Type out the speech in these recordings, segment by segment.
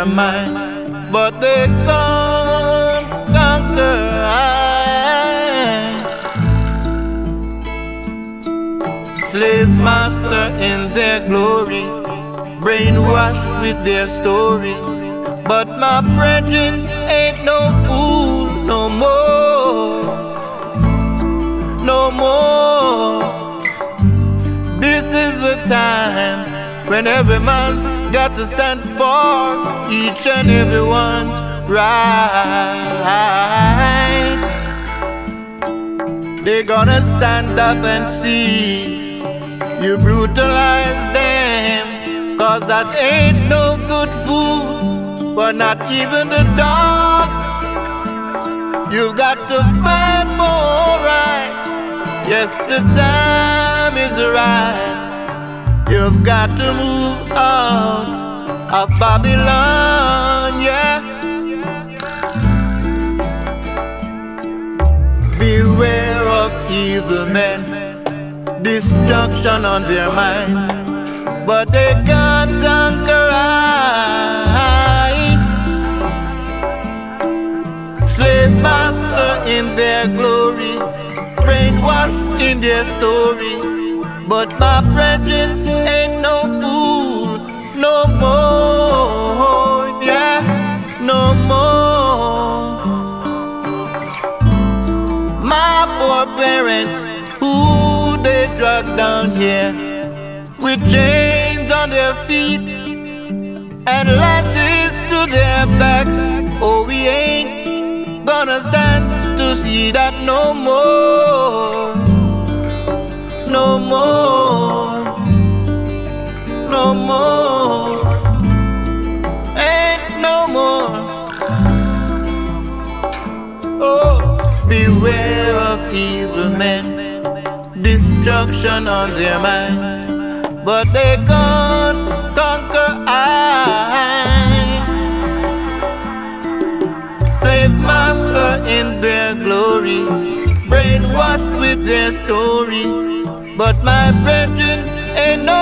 their mind, even the dark. You've got to fight for right. Yes, the time is right. You've got to move out of Babylon, yeah. Beware of evil men, destruction on their mind, but they can't conquer Slave master in their glory, brainwashed in their story. But my brethren ain't no fool no more, yeah, no more. My poor parents, who they drug down here with chains on their feet and lashes to their backs. That no more no more, no more, ain't no more. Oh, beware of evil men, destruction on their mind, but they can't conquer I. master in their glory, brainwashed with their story. But my brethren ain't no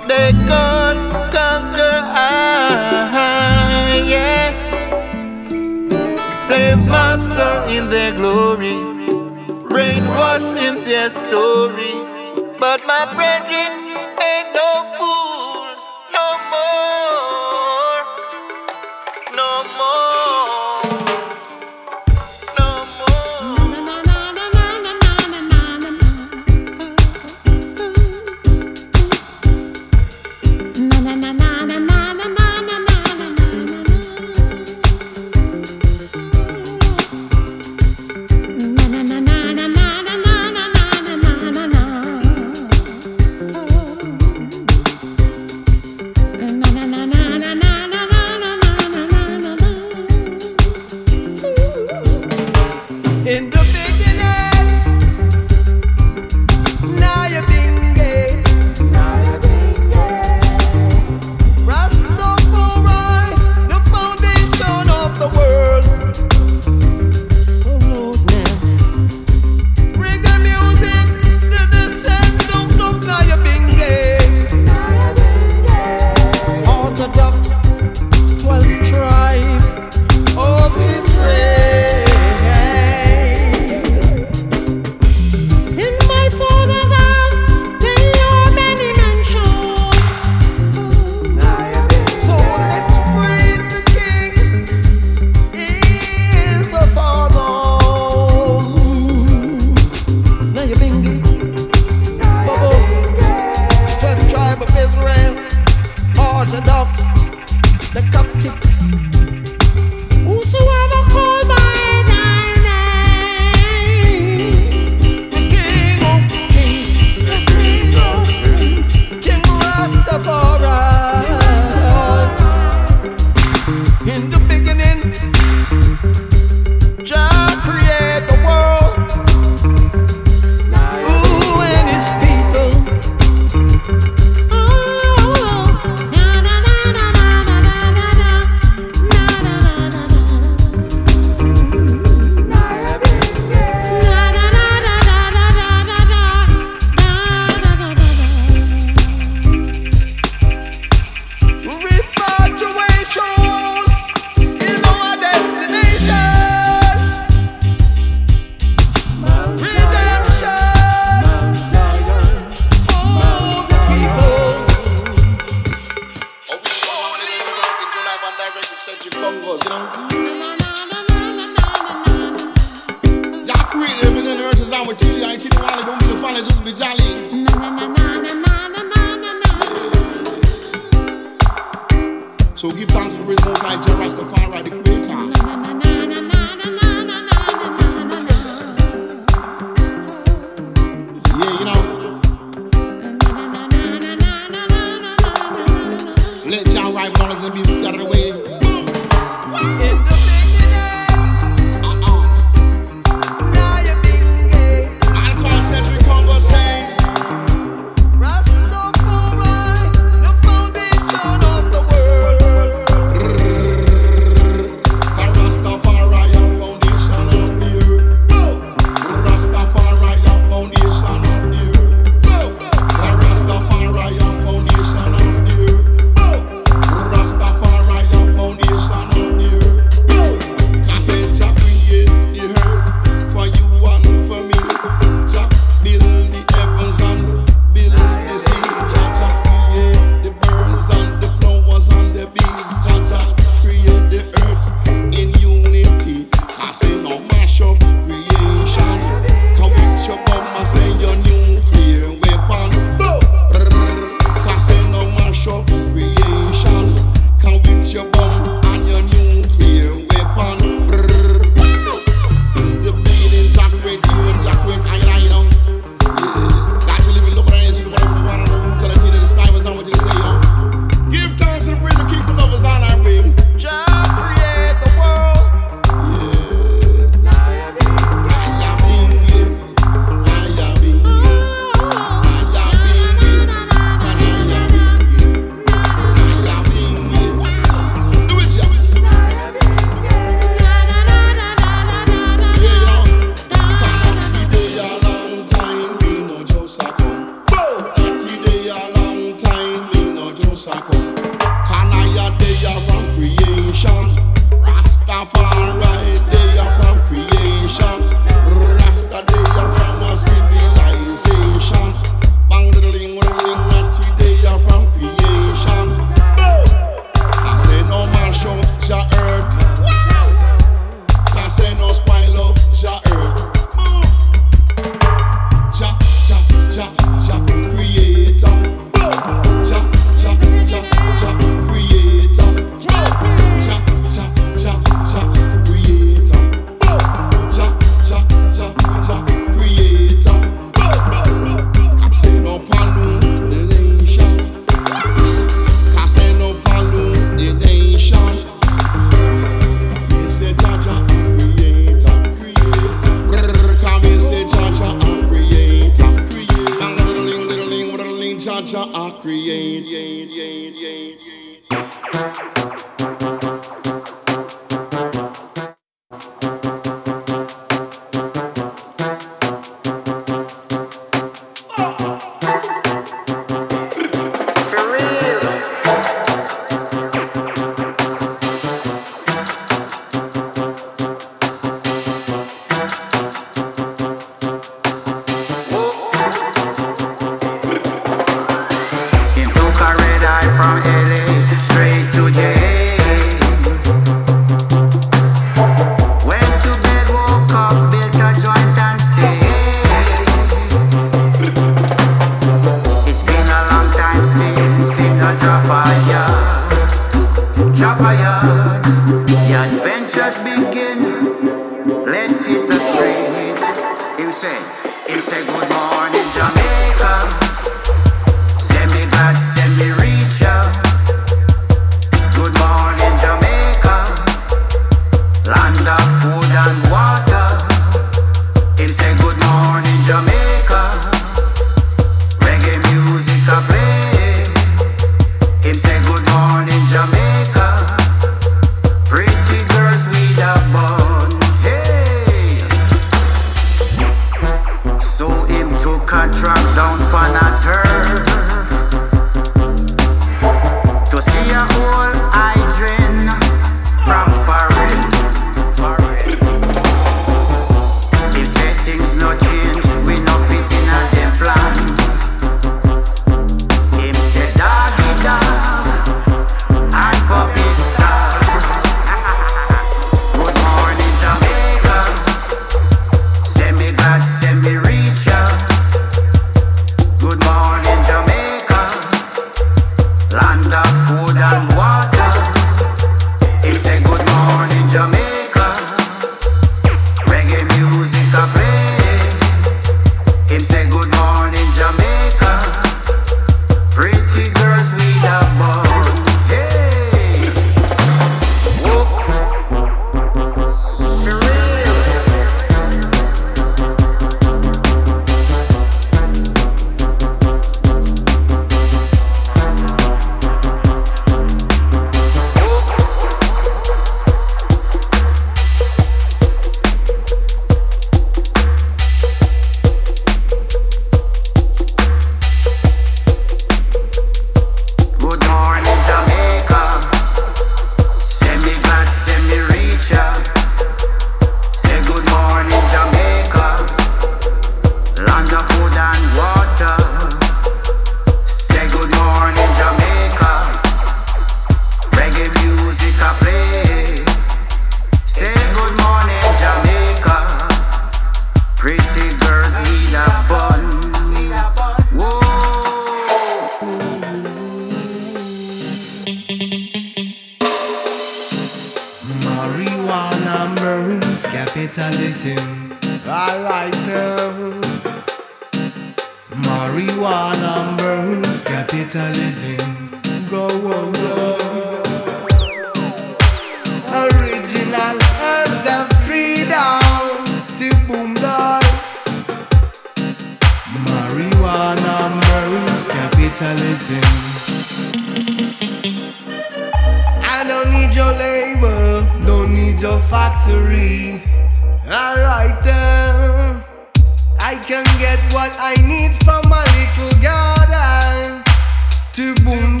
to boom.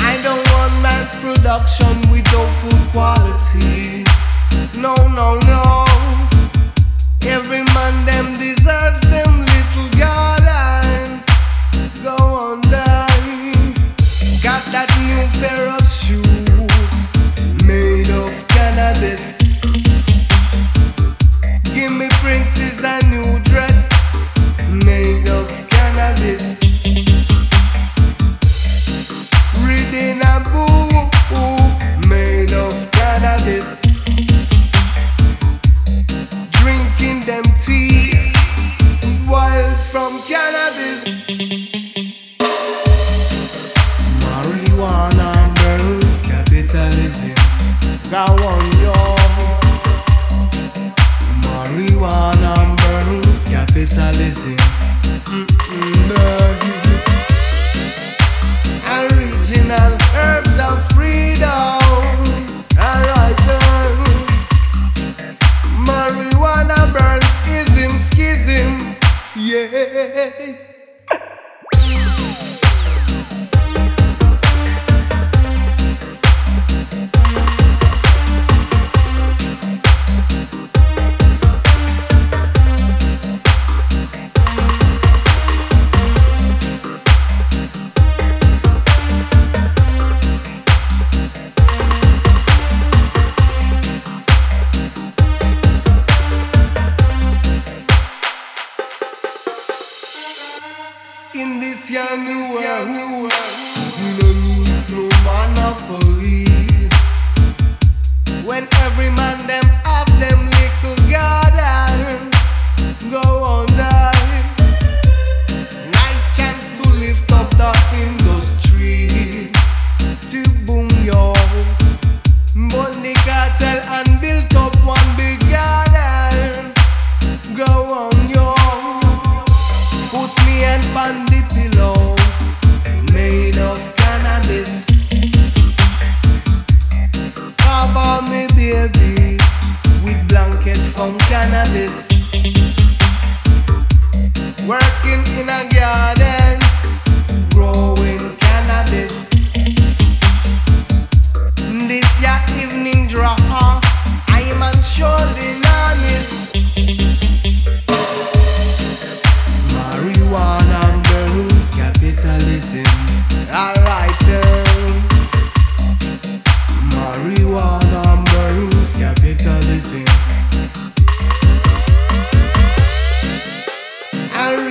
I don't want mass production with no food quality. No, no, no.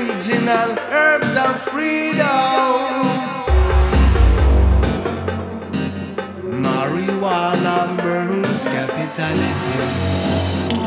original herbs of freedom. Marijuana burns capitalism.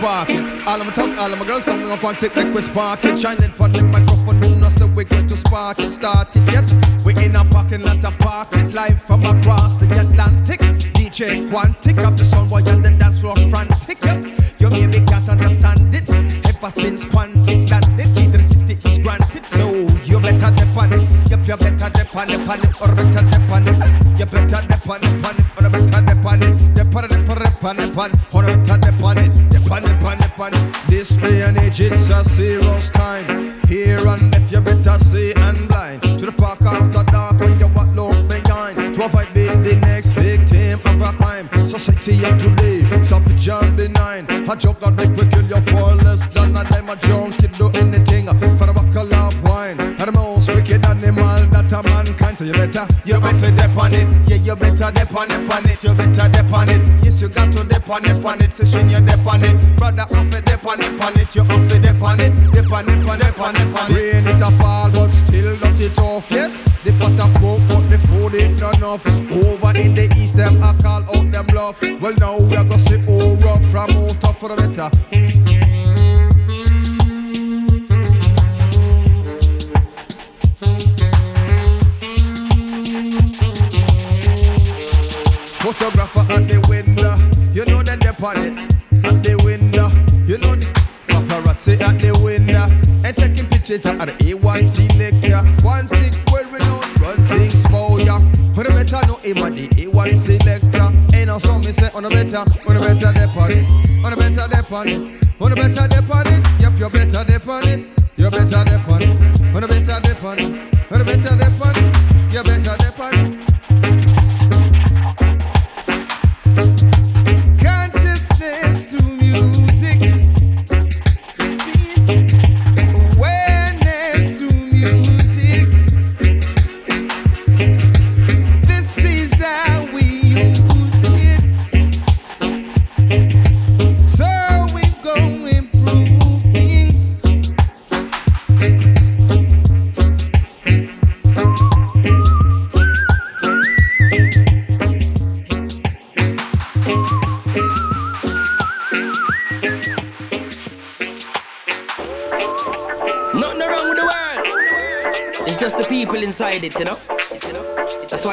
It. All of my touch, all of my girls come now come take make we spark it. Shine it on the microphone, do not say we get to spark it, start it. Yes, we in a parking lot, a parking live from across the Atlantic. DJ Quantic up the sun boy and the dance floor frantic. Yep. You maybe can't understand it. Ever since Quantic landed, electricity is granted, so you better dip on it. Yep, you better it, on it, or better it's a serious time. Here and if you better see and blind. To the park after dark when you walk low behind. To avoid being the next victim of a crime. Society of today, suffer John benign. A joke that make we kill you for less than a dime. A junkie do anything for a buckle of wine. And the most wicked animal that a mankind. So you better, you better dip on it. Yeah, you better dip on it, on it. You better dip on it. Yes, you got to dip on it, on it. Session you dip enough. Over in the east, them I call out them love. Well, now we are gonna see all rough from out tough for the better. Photographer at the window, you know that they on it. At the window, you know the paparazzi at the window. And taking pictures at the A1 selector. One him at the A1 selector. Ain't no some me say on the better, on the better they on it. On the better they on it. On the better they on it. Yep, you better they on it. You better they on it.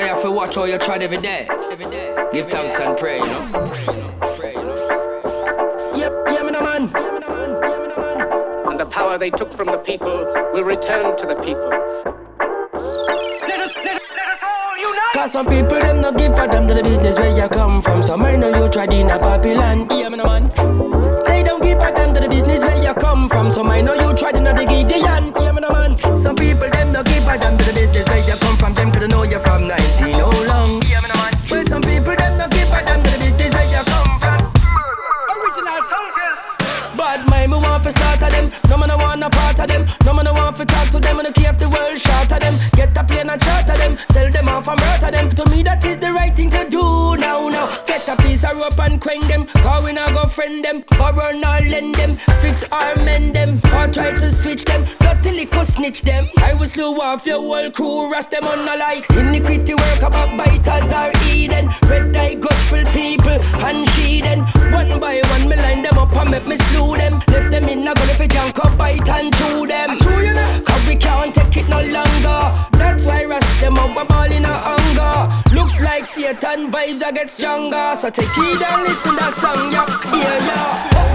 You have to watch how you tread every day. Give thanks and pray, you know. Yep, yeah, man, man. and the power they took from the people will return to the people. Let us, let us, let us all unite! Cause some people them not give for them to the business where you come from. Some I know you tried in a poppy land. Yeah, man, man. They don't give a damn to the business where you come from. Some I know you tried in a the Gideon. Yeah, man, man. Some people them not give a damn to the business where you come from. Them could know you from 19 oh long. Yeah, man, man. Well, some people them not give a damn to the business where you come from. Original soldiers! Bad mind, me want to start of them. No man, I want a part of them. No man, I want to talk to them. And I care if the world short of them. A plane and charter them. Sell them off and murder them. To me, that is the right thing to do now. Now, get a piece of rope and quang them. Cause we not go friend them. Or run or lend them. Fix or mend them. Or try to switch them. Dirty liquor snitch them. I will slow off your whole crew. Rust them on a light. Iniquity work about biters or Eden. Red eye, gutful people. And she then. One by one, me line them up and make me slew them. Left them in a gun if can come bite and chew them. Cause we can't take it no longer. That's why rust them up, we're ball in a hunger. Looks like Satan vibes I get stronger. So take heed and listen that song, yeah, yeah, yeah.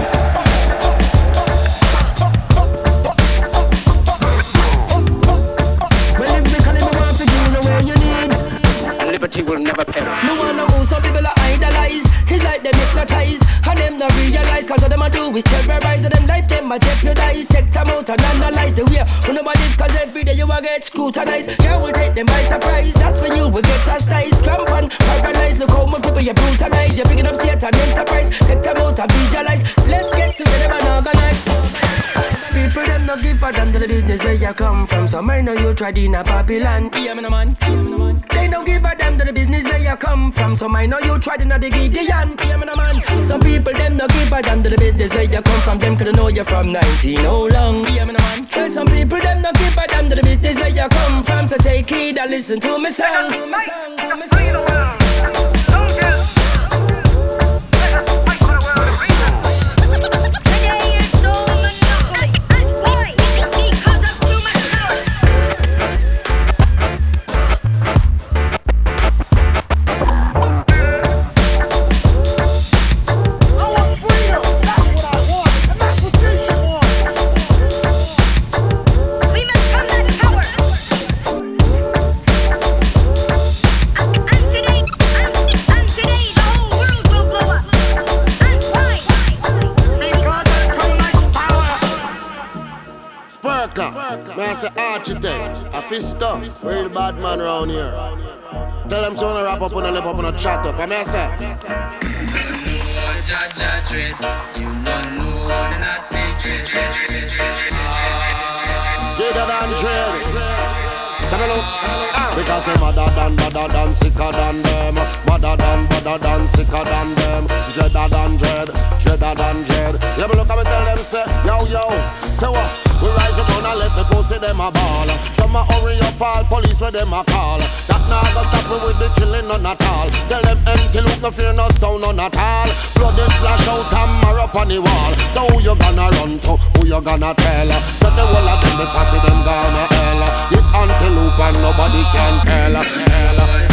Well, if we can, we want to give you you need. Liberty will never perish. No one know who some people are idolize. It's like them hypnotize. And them not realize. Cause all them a do is terrorize. And them life them a jeopardize. Take them out and analyze the way. Who nobody cause every day you a get scrutinized. Yeah, will take them by surprise. That's when you will get chastised. Tramp on, paralyzed. Look how many people you brutalize. You're picking up Satan enterprise. Take them out and visualize. Let's get together and organize. People them no give a damn to the business where you come from. Some I know you tried in a land. Yeah, man, man. They don't give a damn to the business where you come from. So I know you tried in a the Gideon. Yeah, man, man. Some people them no give a damn to the business where you come from. Them could know you from 19 oh long. Yeah, man, man. Well, some people them no give a damn to the business where you come from. So take heed and listen to me song. Man, I say architect, a fister, real bad man around here. Tell them so to wrap up on a lip up a chat up. I mean, I say. Jaja dread, you not. Because they madder than, badder than, sicker than them. Madder than, badder than, sicker than them. Dreader than dread, dreader than dread. Yeah, me look at me tell them say, yo, yo. Say what? We rise up on a left, the pussy them a ball. Some a hurry up all police where them a call. That now go stop me with the killing none at all. Tell them empty look, no fear, no sound none at all. Blood is splash out and marrow up on the wall. So who you gonna run to? Who you gonna tell? So the whole of them, the fussy them gonna hell. This antelope and nobody can can tell her.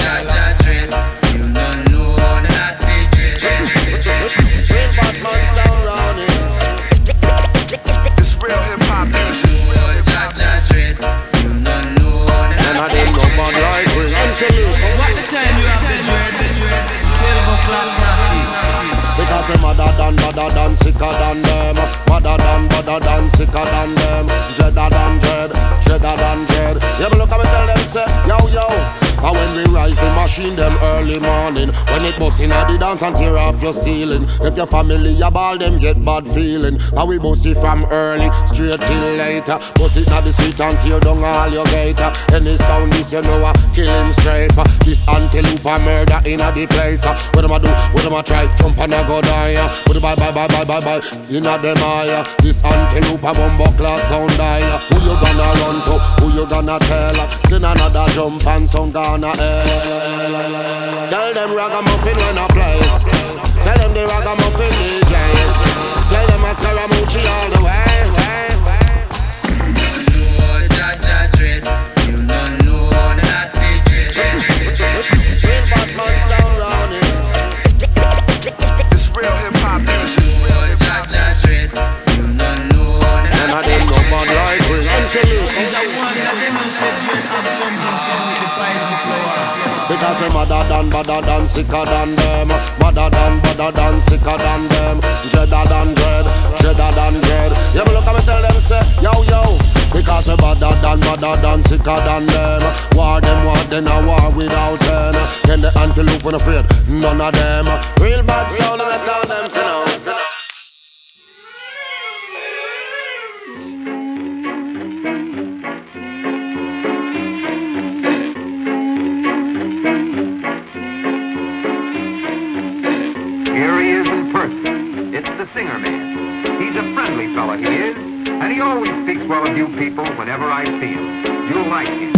Badder than, sicker than them. Madder than, badder than, sicker than them. Dreader than dread, dreader than dread Yeah, but look at me tell them say, yo, yo and when we rise the machine them early morning. When it bust in the dance and tear off your ceiling. If your family a ball them get bad feeling. And we bust it from early straight till later. Bust it na the street and tear down all your gator Any sound this you know a killing straight. This antelope a murder in a the place. What them a do, what them a try, jump and a go die. What bye bye bye bye bye bye in a them eye. This antelope a bumbo class sound die. Who you gonna run to, who you gonna tell? Send another jump and sound on a hell. Tell them ragamuffin when I play. Tell them the ragamuffin DJ. Tell them I Scaramucci all the way. You don't Because we madder than, badder than, sicker than them. Madder than, badder than, sicker than them. Dreader than dread, dreader than dread. Yeah, me look at me tell them say, yo, yo. Because we badder than, badder than, sicker than them. War them, war then a war without end. Then the antelope when afraid, none of them. Real bad sound and that's how them say fella, he is, and he always speaks well of you people whenever I see him. You'll like him.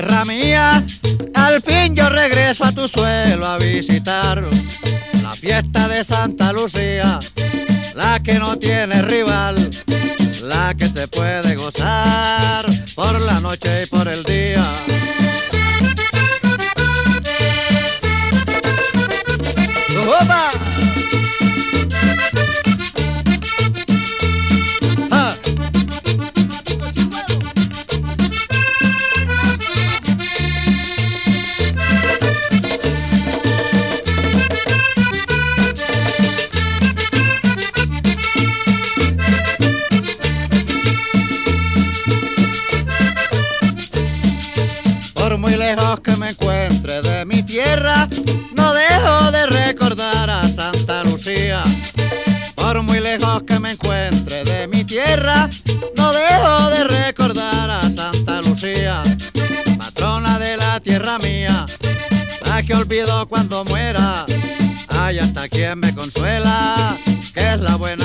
tierra mía. Al fin yo regreso a tu suelo a visitar la fiesta de Santa Lucía, la que no tiene rival, la que se puede gozar por la noche y por el día. Que olvido cuando muera. Hay hasta quien me consuela, que es la buena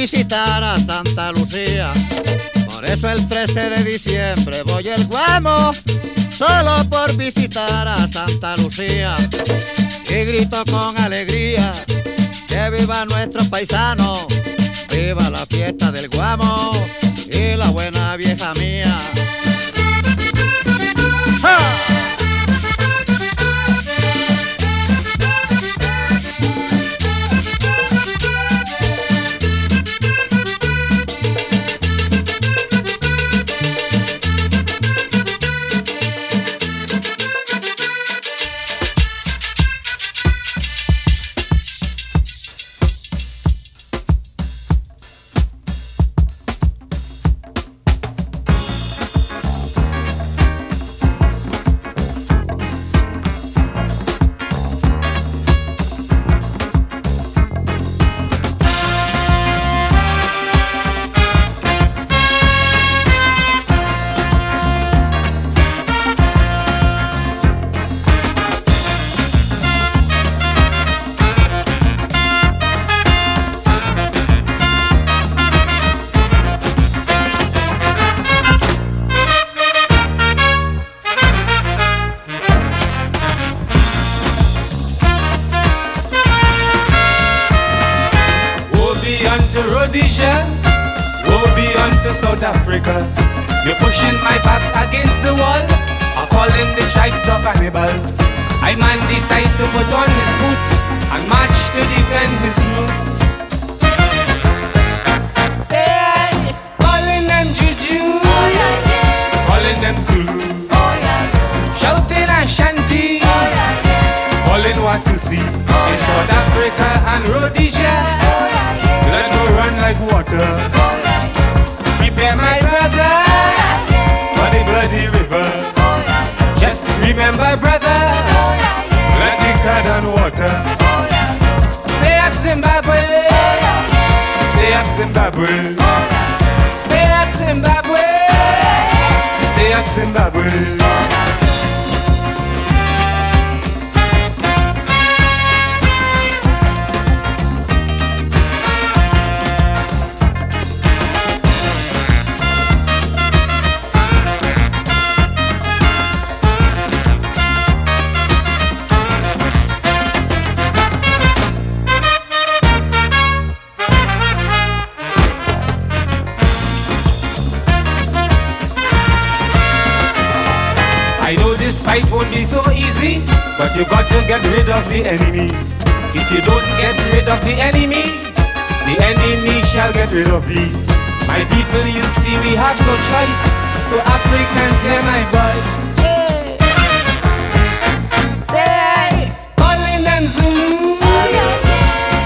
visitar a Santa Lucía. Por eso el 13 de diciembre voy el guamo, solo por visitar a Santa Lucía. Y grito con alegría, que viva nuestros paisanos, viva la fiesta del guamo y la buena vieja mía. Remember, brother, bloody card and water. Stay up, Zimbabwe. Stay up, Zimbabwe. Stay up, Zimbabwe. Stay up, Zimbabwe. Rid of the enemy. If you don't get rid of the enemy, the enemy shall get rid of thee. My people, you see, we have no choice. So Africans, hear my voice. Say, calling them Zulu,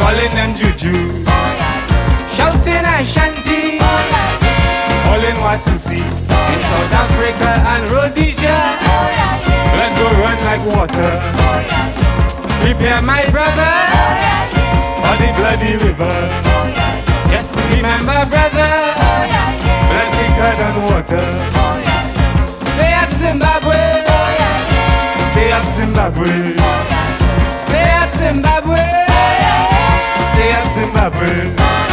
calling them Juju, shouting Ashanti, calling Watusi in South Africa and Rhodesia. Let go run like water. Prepare my brother for the bloody river. Just remember, brother, blood thicker than water. Stay up, Zimbabwe. Stay up, Zimbabwe. Stay up, Zimbabwe. Stay up, Zimbabwe.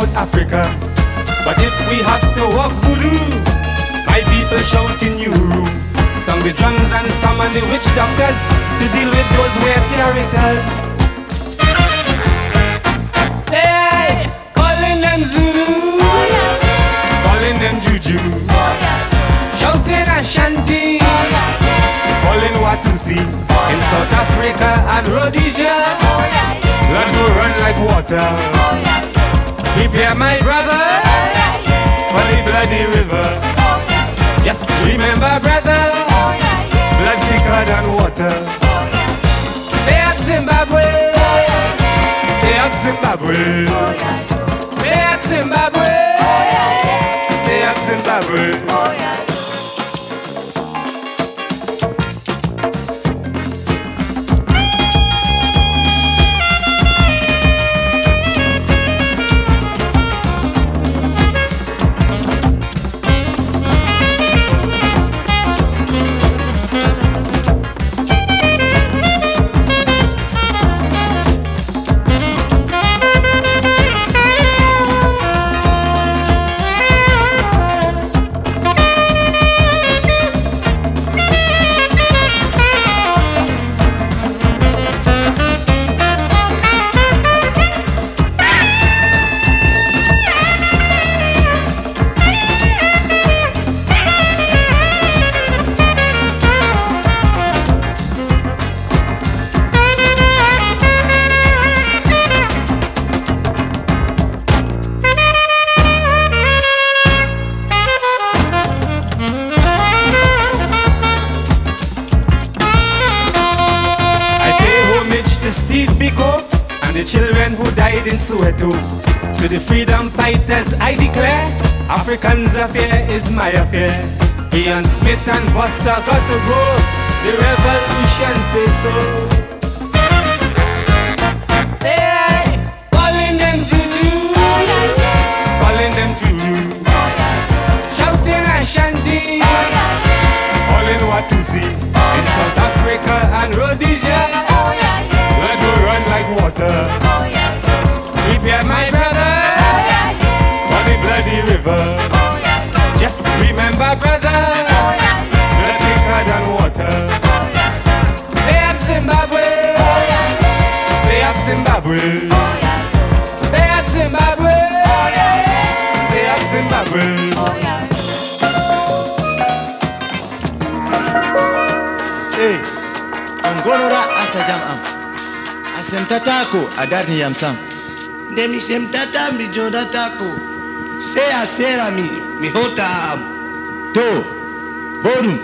South Africa. But if we have to walk voodoo, my people shouting you Song the drums and summon the witch doctors to deal with those weird characters. Say, calling them Zulu, calling them Juju, shouting Ashanti, calling Watusi in South Africa and Rhodesia. Blood will run like water. Prepare my brother for the bloody river. Just remember, brother, blood thicker than water. Stay up, Zimbabwe. Stay up, Zimbabwe. Stay up, Zimbabwe. And Rhodesia. semtatako adarni yamsam nde mi semtata mi jodatako se a sera mi mi hotaam to boɗum